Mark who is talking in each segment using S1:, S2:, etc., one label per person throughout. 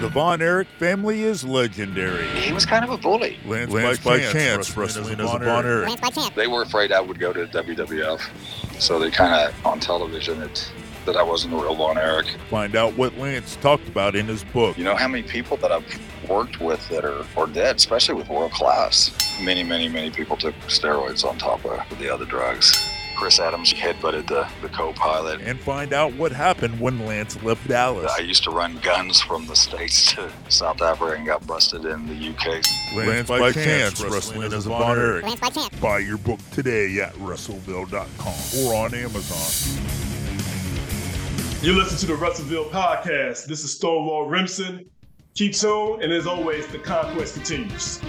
S1: The Von Erich family is legendary.
S2: He was kind of a bully.
S1: Lance, Lance by, by, chance, wrestling as, as Von, Von Erich.
S2: Erich. They were afraid I would go to WWF, so they kind of on television it that I wasn't the real Von Erich.
S1: Find out what Lance talked about in his book.
S2: You know how many people that I've worked with that are, are dead, especially with world class. Many, many, many people took steroids on top of the other drugs. Chris Adams headbutted the, the co-pilot.
S1: And find out what happened when Lance left Dallas.
S2: I used to run guns from the States to South Africa and got busted in the UK.
S1: Lance, Lance by, by chance, chance wrestling as a Von Erich. Lance by chance. Buy your book today at WrestleVille.com or on Amazon.
S3: You listen to the WrestleVille podcast. This is Stonewall Remson. Keep tuned, and as always, the conquest continues.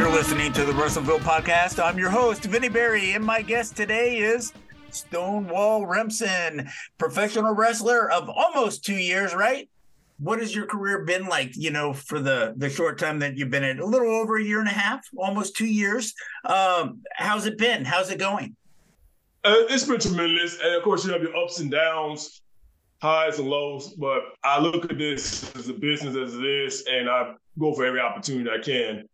S4: You're listening to the WrestleVille podcast. I'm your host, Vinny Berry, and my guest today is Stonewall Remson, professional wrestler of almost two years, right? what has your career been like you know for the the short time that you've been in? A little over a year and a half almost two years. Um how's it been? How's it going?
S3: Uh, it's been tremendous. And of course you have your ups and downs highs and lows but i look at this as a business as it is and i go for every opportunity i can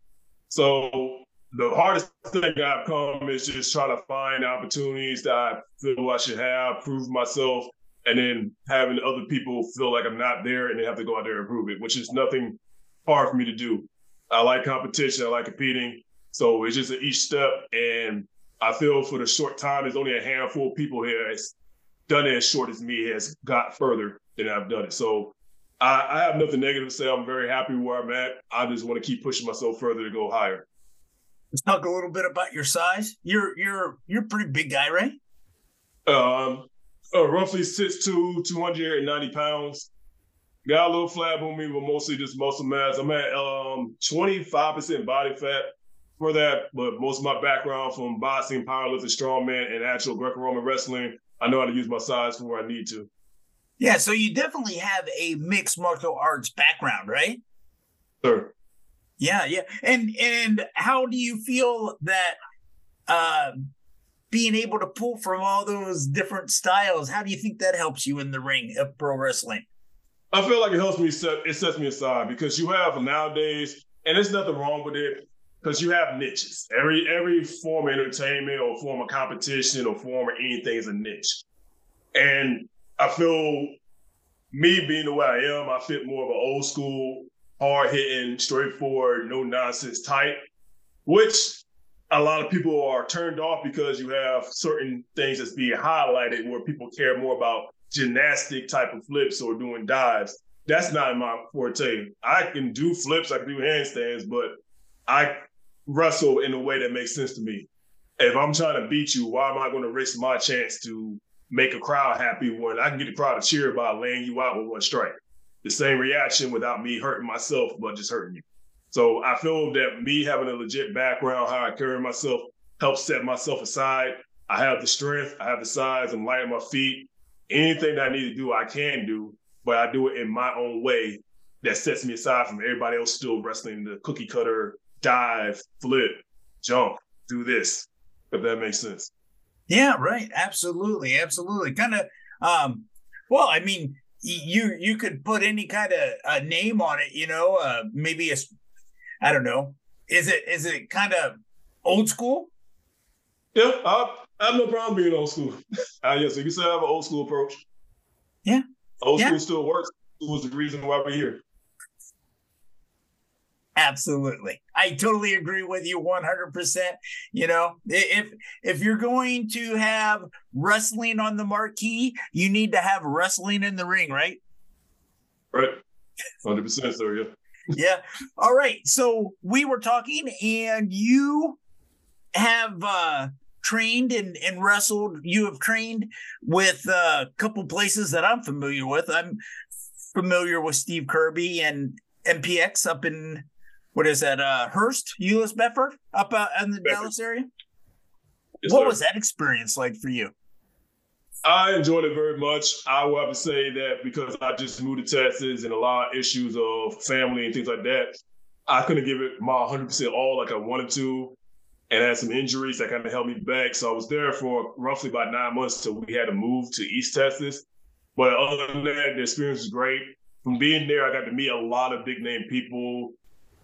S3: so the hardest thing i've come is just trying to find opportunities that i feel i should have prove myself and then having other people feel like I'm not there and they have to go out there and prove it, which is nothing hard for me to do. I like competition, I like competing. So it's just each step. And I feel for the short time, there's only a handful of people here that's done it as short as me has got further than I've done it. So I, I have nothing negative to say. I'm very happy where I'm at. I just want to keep pushing myself further to go higher.
S4: Let's talk a little bit about your size. You're you're you're a pretty big guy, right?
S3: Um, uh, roughly 6'2", 290 pounds. Got a little flab on me, but mostly just muscle mass. I'm at um, 25% body fat for that, but most of my background from boxing, powerlifting, strongman, and actual Greco-Roman wrestling, I know how to use my size for where I need to.
S4: Yeah, so you definitely have a mixed martial arts background, right?
S3: Sure.
S4: Yeah, yeah. And and how do you feel that uh, being able to pull from all those different styles, how do you think that helps you in the ring of pro wrestling?
S3: I feel like it helps me set it sets me aside because you have nowadays, and there's nothing wrong with it, because you have niches. Every every form of entertainment or form of competition or form of anything is a niche. And I feel me being the way I am, I fit more of an old school, hard hitting, straightforward, no nonsense type, which a lot of people are turned off because you have certain things that's being highlighted where people care more about gymnastic type of flips or doing dives. That's not my forte. I can do flips, I can do handstands, but I wrestle in a way that makes sense to me. If I'm trying to beat you, why am I going to risk my chance to make a crowd happy when I can get the crowd to cheer by laying you out with one strike? The same reaction without me hurting myself, but just hurting you. So I feel that me having a legit background, how I carry myself, helps set myself aside. I have the strength, I have the size, I'm light on my feet. Anything that I need to do, I can do, but I do it in my own way that sets me aside from everybody else still wrestling the cookie cutter, dive, flip, jump, do this, if that makes sense.
S4: Yeah, right. Absolutely. Absolutely. Kind of um well, I mean, you you could put any kind of a name on it, you know, uh maybe a I don't know. Is it is it kind of old school?
S3: Yeah, I, I have no problem being old school. uh, yes, you can say I have an old school approach.
S4: Yeah,
S3: old
S4: yeah.
S3: school still works. It was the reason why we're here.
S4: Absolutely. I totally agree with you 100%. You know, if if you're going to have wrestling on the marquee, you need to have wrestling in the ring, right?
S3: Right. 100% sir, yeah.
S4: yeah. All right. So we were talking, and you have uh, trained and, and wrestled. You have trained with uh, a couple places that I'm familiar with. I'm familiar with Steve Kirby and MPX up in what is that? Uh, Hurst, Euless Bedford, up uh, in the Bedford. Dallas area. Yes, what sir. was that experience like for you?
S3: I enjoyed it very much. I will have to say that because I just moved to Texas and a lot of issues of family and things like that, I couldn't give it my 100% all like I wanted to. And I had some injuries that kind of held me back. So I was there for roughly about nine months until we had to move to East Texas. But other than that, the experience was great. From being there, I got to meet a lot of big name people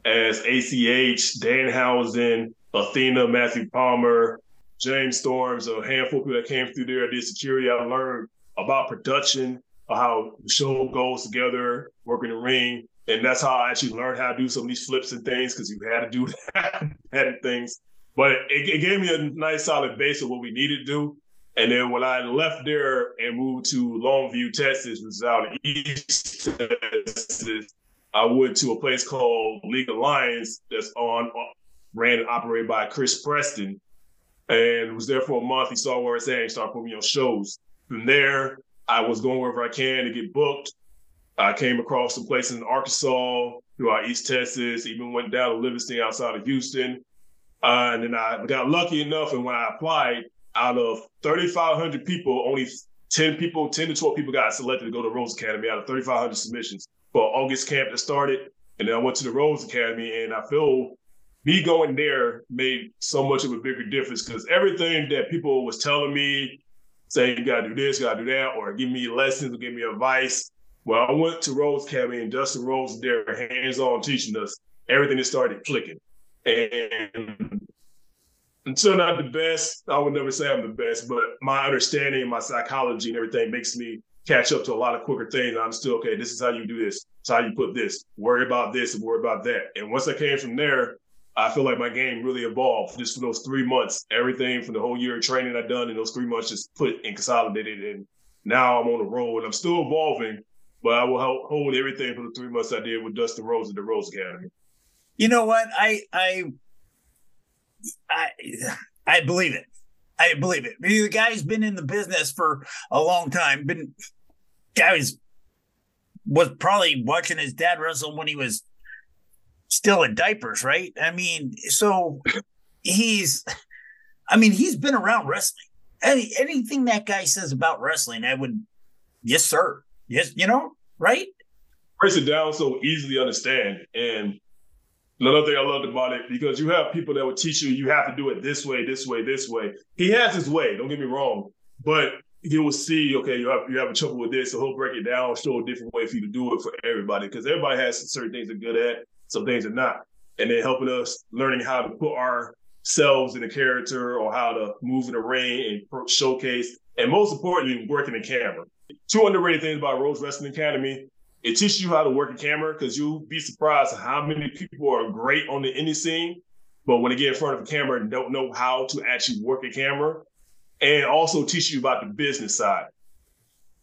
S3: as ACH, Dan Danhausen, Athena, Matthew Palmer, James Storms, a handful of people that came through there, I did security. I learned about production, how the show goes together, working the ring. And that's how I actually learned how to do some of these flips and things because you had to do that, had things. But it, it, gave me a nice solid base of what we needed to do. And then when I left there and moved to Longview, Texas, which is out in east Texas, I went to a place called League of Lions that's on ran and operated by Chris Preston and was there for a month. He saw where it's at and started putting me on shows. From there, I was going wherever I can to get booked. I came across some places in Arkansas, throughout East Texas, even went down to Livingston outside of Houston. Uh, and then I got lucky enough, and when I applied, out of 3,500 people, only 10 people, 10 to 12 people got selected to go to Rhodes Academy out of 3,500 submissions for August camp that started. And then I went to the Rhodes Academy, and I feel me going there made so much of a bigger difference because everything that people was telling me, saying you gotta do this, you gotta do that, or give me lessons or give me advice. Well, I went to Rhodes Academy and Dustin Rhodes there, hands-on teaching us. Everything just started clicking. And I'm not the best. I would never say I'm the best, but my understanding, my psychology, and everything makes me catch up to a lot of quicker things. I'm still okay. This is how you do this. It's how you put this. Worry about this and worry about that. And once I came from there, I feel like my game really evolved just for those three months. Everything from the whole year of training I done in those three months just put and consolidated. And now I'm on the road. and I'm still evolving, but I will hold everything for the three months I did with Dustin Rhodes at the Rhodes Academy.
S4: You know what? I I I I believe it. I believe it. The guy's been in the business for a long time. Been guy was was probably watching his dad wrestle when he was still in diapers, right? I mean, so he's, I mean, he's been around wrestling. Any anything that guy says about wrestling, I would, yes, sir, yes, you know, right?
S3: Breaks it down so easily understand. And another thing I loved about it because you have people that would teach you you have to do it this way, this way, this way. He has his way. Don't get me wrong, but he will see, okay, you have you have a trouble with this, so he'll break it down, show a different way for you to do it for everybody because everybody has certain things they're good at some things they're not. And then helping us learning how to put ourselves in a character or how to move in the ring and showcase, and most importantly, working the camera. Two underrated things about Rhodes Wrestling Academy. It teaches you how to work a camera because you'll be surprised how many people are great on the indie scene, but when they get in front of a camera and don't know how to actually work a camera, and also teach you about the business side.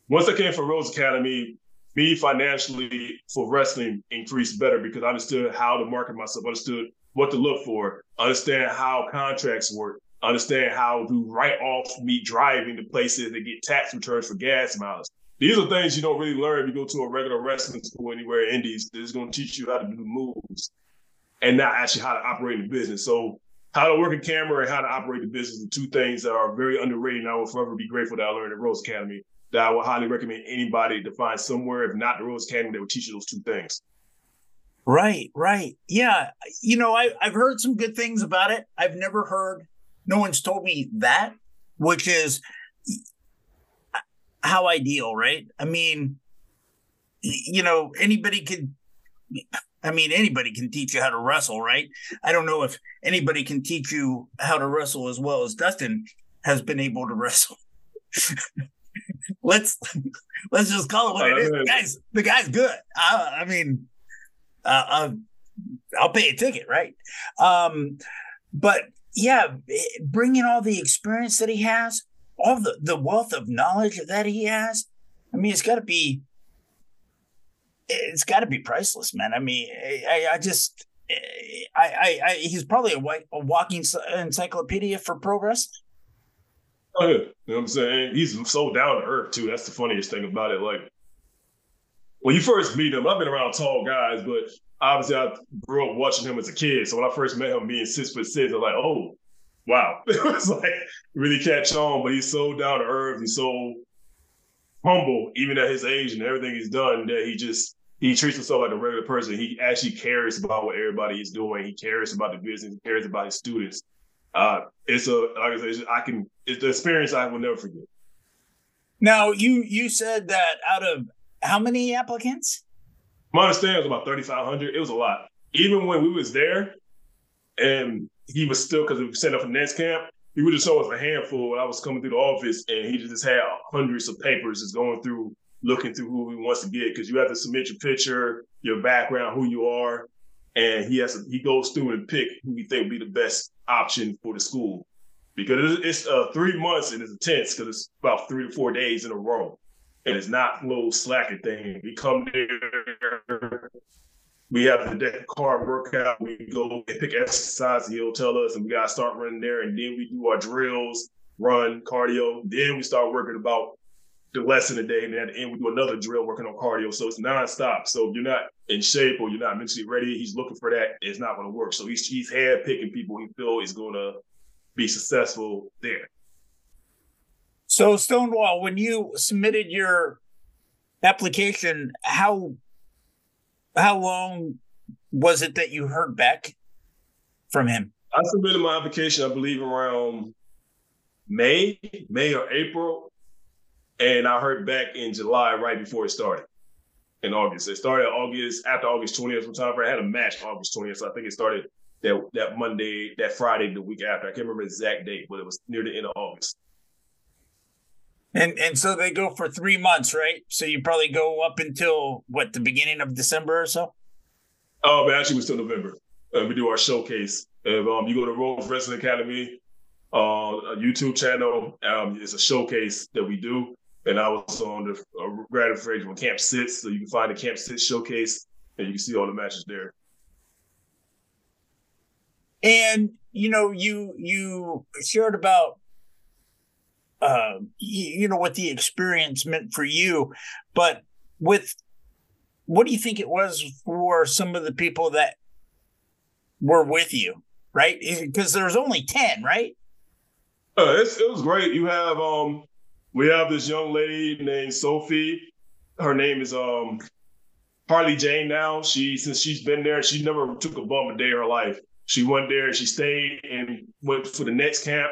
S3: Once I came from Rhodes Academy, me financially for wrestling increased better because I understood how to market myself, understood what to look for, understand how contracts work, understand how to write off me driving to places that get tax returns for gas miles. These are things you don't really learn if you go to a regular wrestling school anywhere in Indies. It's going to teach you how to do the moves and not actually how to operate the business. So how to work a camera and how to operate the business are two things that are very underrated. And I will forever be grateful that I learned at Rhodes Academy that I would highly recommend anybody to find somewhere, if not the Rhodes Academy, that would teach you those two things.
S4: Right, right. Yeah. You know, I, I've heard some good things about it. I've never heard, no one's told me that, which is how ideal, right? I mean, you know, anybody could, I mean, anybody can teach you how to wrestle, right? I don't know if anybody can teach you how to wrestle as well as Dustin has been able to wrestle let's let's just call it what it is. The guy's the guy's good. I, I mean, uh, uh, I'll pay a ticket, right? Um, but yeah, bringing all the experience that he has, all the the wealth of knowledge that he has. I mean, it's got to be it's got to be priceless, man. I mean, I, I just, I, I, I, he's probably a, a walking encyclopedia for pro wrestling.
S3: Oh, yeah. You know what I'm saying? He's so down to earth, too. That's the funniest thing about it. Like, when you first meet him, I've been around tall guys, but obviously I grew up watching him as a kid. So when I first met him being six foot six, I'm like, oh, wow. it was like really catch on, but he's so down to earth. He's so humble, even at his age and everything he's done, that he just he treats himself like a regular person. He actually cares about what everybody is doing. He cares about the business. He cares about his students. Uh, it's a like I said, I can. It's the experience I will never forget.
S4: Now you you said that out of how many applicants?
S3: My understanding was about thirty five hundred. It was a lot. Even when we was there, and he was still because we set up for next camp he would just show us a handful I was coming through the office, and he just had hundreds of papers just going through, looking through who he wants to get because you have to submit your picture, your background, who you are, and he has to, he goes through and pick who he think would be the best option for the school because it's, uh, three months and it's intense because it's about three to four days in a row, and it's not a little slacking thing. We come there we have the deck card workout. We go and pick exercise. He'll tell us, and we gotta start running there. And then we do our drills, run, cardio. Then we start working about the lesson a day. And then at the end, we do another drill working on cardio. So it's nonstop. So if you're not in shape or you're not mentally ready, he's looking for that. It's not to work. So he's he's hand picking people he feel is to be successful there.
S4: So Stonewall, when you submitted your application, how how long was it that you heard back from him?
S3: I submitted my application, I believe, around May, May or April, and I heard back in July, right before it started. In August, it started August after August 20th. Sometime I had a match August 20th, so I think it started that that Monday, that Friday, the week after. I can't remember the exact date, but it was near the end of August.
S4: And and so they go for three months, right? So you probably go up until what the beginning of December or so.
S3: Oh, but actually, we still November. Uh, we do our showcase. If um, you go to Rhodes Wrestling Academy, uh, a YouTube channel, um, it's a showcase that we do. And I was on the uh, gratification when Camp Sits, so you can find the Camp Sits showcase, and you can see all the matches there.
S4: And you know, you you shared about uh, you, know what the experience meant for you, but with what do you think it was for some of the people that were with you, right? Because there's only ten, right?
S3: Uh, it was great. You have um, we have this young lady named Sophie. Her name is um, Harley Jane. Now she since she's been there, she never took a bum a day of her life. She went there, and she stayed and went for the next camp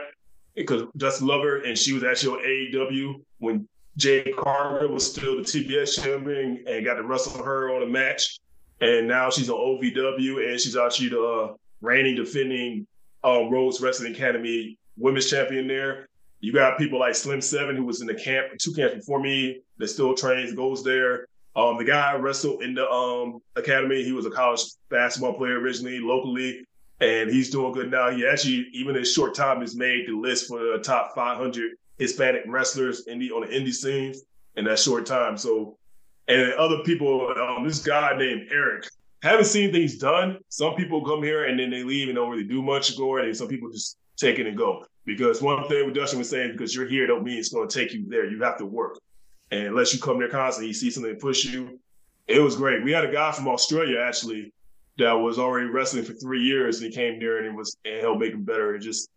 S3: because Dustin Lover and she was actually on AEW when Jade Cargill was still the TBS champion and got to wrestle her on a match. And now she's on OVW and she's actually the uh, reigning defending um, Wrestling Academy women's champion there. You got people like Slim Seven, who was in the camp, two camps before me, that still trains, goes there. Um, the guy wrestled in the um, academy. He was a college basketball player originally, locally and he's doing good now. He actually, even in a short time, has made the list for the top 500 Hispanic wrestlers in the on the indie scene in that short time. So, and other people, um, this guy named Eric, haven't seen things done. Some people come here and then they leave and don't really do much, go and some people just take it and go. Because one thing Dustin was saying, because you're here, don't mean it's going to take you there. You have to work, and unless you come there constantly, you see something push you. It was great. We had a guy from Australia actually that was already wrestling for three years and he came there and he was and helped make him better. And just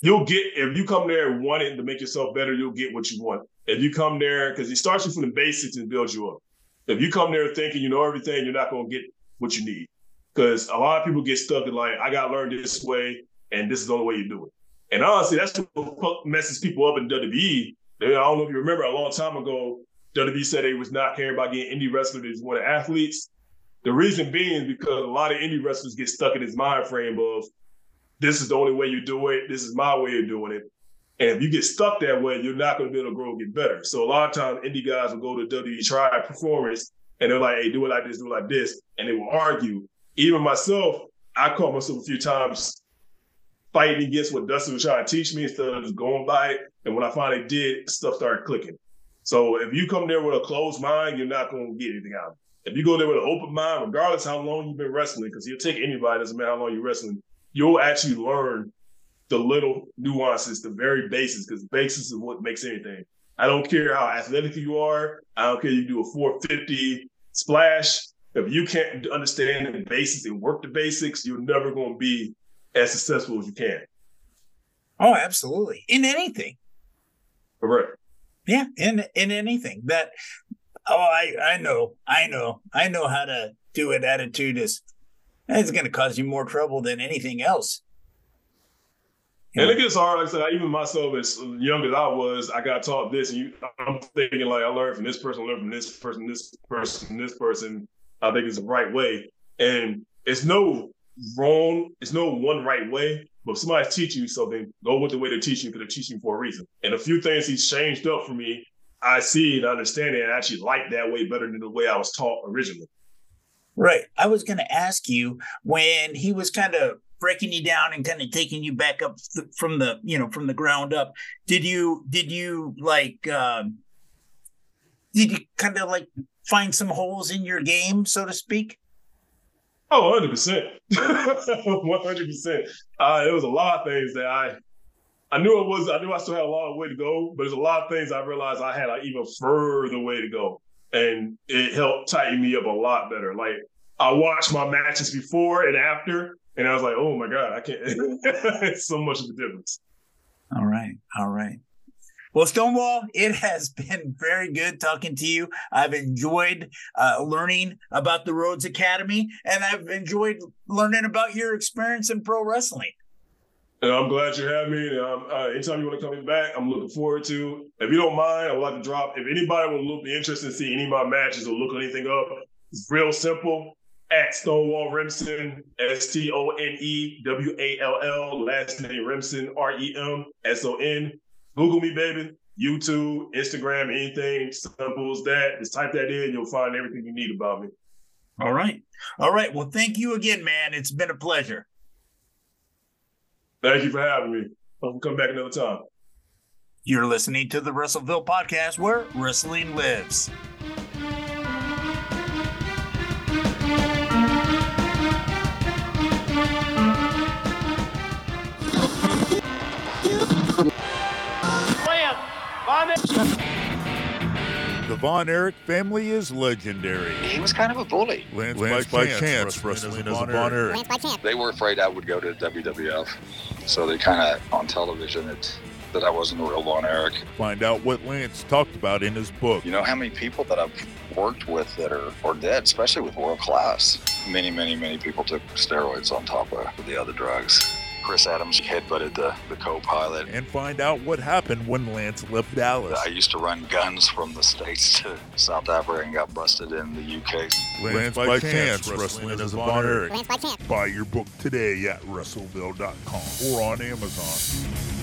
S3: you'll get if you come there wanting to make yourself better, you'll get what you want. If you come there because he starts you from the basics and builds you up. If you come there thinking you know everything, you're not gonna get what you need. Because a lot of people get stuck in like, I gotta learn this way, and this is the only way you do it. And honestly, that's what messes people up in WWE. I don't know if you remember a long time ago, WWE said they was not caring about getting indie wrestlers, they just wanted athletes. The reason being is because a lot of indie wrestlers get stuck in this mind frame of this is the only way you do it. This is my way of doing it. And if you get stuck that way, you're not going to be able to grow and get better. So a lot of times, indie guys will go to WWE try performance, and they're like, "Hey, do it like this, do it like this," and they will argue. Even myself, I caught myself a few times fighting against what Dustin was trying to teach me instead of just going by it. And when I finally did, stuff started clicking. So if you come there with a closed mind, you're not going to get anything out of it. If you go there with an open mind, regardless how long you've been wrestling, because you'll take anybody, doesn't matter how long you're wrestling, you'll actually learn the little nuances, the very basics, because the basics is what makes anything. I don't care how athletic you are. I don't care you do a 450 splash. If you can't understand the basics and work the basics, you're never going to be as successful as you can.
S4: Oh, absolutely. In anything.
S3: Correct.
S4: Yeah, in in anything. That oh I I know, I know, I know how to do it. Attitude is it's gonna cause you more trouble than anything else.
S3: And it gets hard. Like I said, even myself, as young as I was, I got taught this, and you, I'm thinking like I learned from this person, learned from this person, this person, this person. I think it's the right way, and it's no wrong. It's no one right way. But if somebody's teaching you something, go with the way they're teaching you because they're teaching you for a reason. And a few things he's changed up for me, I see and understand it, and I actually like that way better than the way I was taught originally.
S4: Right. I was going to ask you when he was kind of breaking you down and kind of taking you back up from the you know from the ground up did you did you like um did you kind of like find some holes in your game so to speak
S3: oh 100% 100% uh it was a lot of things that i i knew it was i knew i still had a long way to go but there's a lot of things i realized i had an even further way to go and it helped tighten me up a lot better like I watched my matches before and after, and I was like, oh my God, I can't. it's so much of a difference.
S4: All right. All right. Well, Stonewall, it has been very good talking to you. I've enjoyed uh, learning about the Rhodes Academy, and I've enjoyed learning about your experience in pro wrestling.
S3: And I'm glad you have me. Uh, anytime you want to come back, I'm looking forward to. If you don't mind, I would like to drop. If anybody would look be interested in see any of my matches or look anything up, it's real simple at Stonewall Remson, S T O N E W A L L, last name Remson, R E M S O N. Google me, baby. YouTube, Instagram, anything simple as that. Just type that in, you'll find everything you need about me.
S4: All right. All right. Well, thank you again, man. It's been a pleasure.
S3: Thank you for having me. I'll come back another time.
S4: You're listening to the WrestleVille podcast where wrestling lives.
S1: The Von Erich family is legendary.
S2: He was kind of a bully.
S1: Lance, Lance by, by chance, chance wrestling, as a Von Erich.
S2: Lance by chance. They were afraid I would go to WWF, so they kind of on television it that I wasn't a real Von Erich.
S1: Find out what Lance talked about in his book.
S2: You know how many people that I've worked with that are, are dead, especially with world class. Many, many, many people took steroids on top of the other drugs. Chris Adams headbutted the, the co-pilot.
S1: And find out what happened when Lance left Dallas.
S2: I used to run guns from the States to South Africa and got busted in the UK.
S1: Lance, Lance by, by chance, wrestling, wrestling as a Von Erich. Lance by chance. Buy your book today at WrestleVille.com or on Amazon.